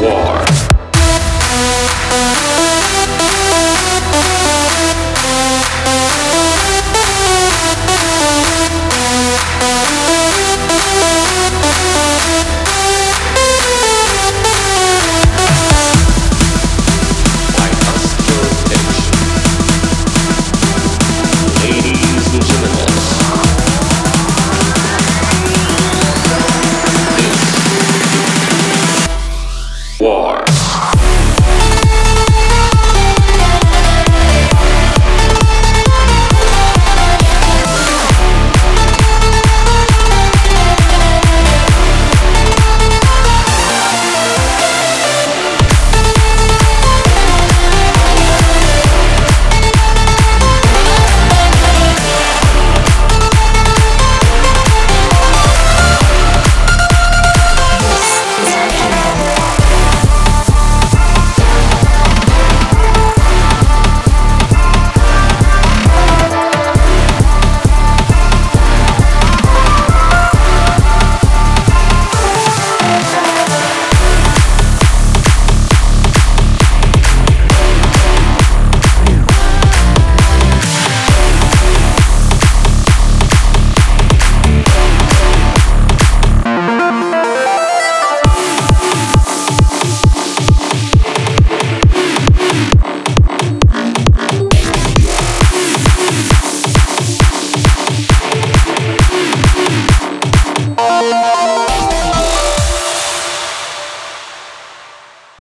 War.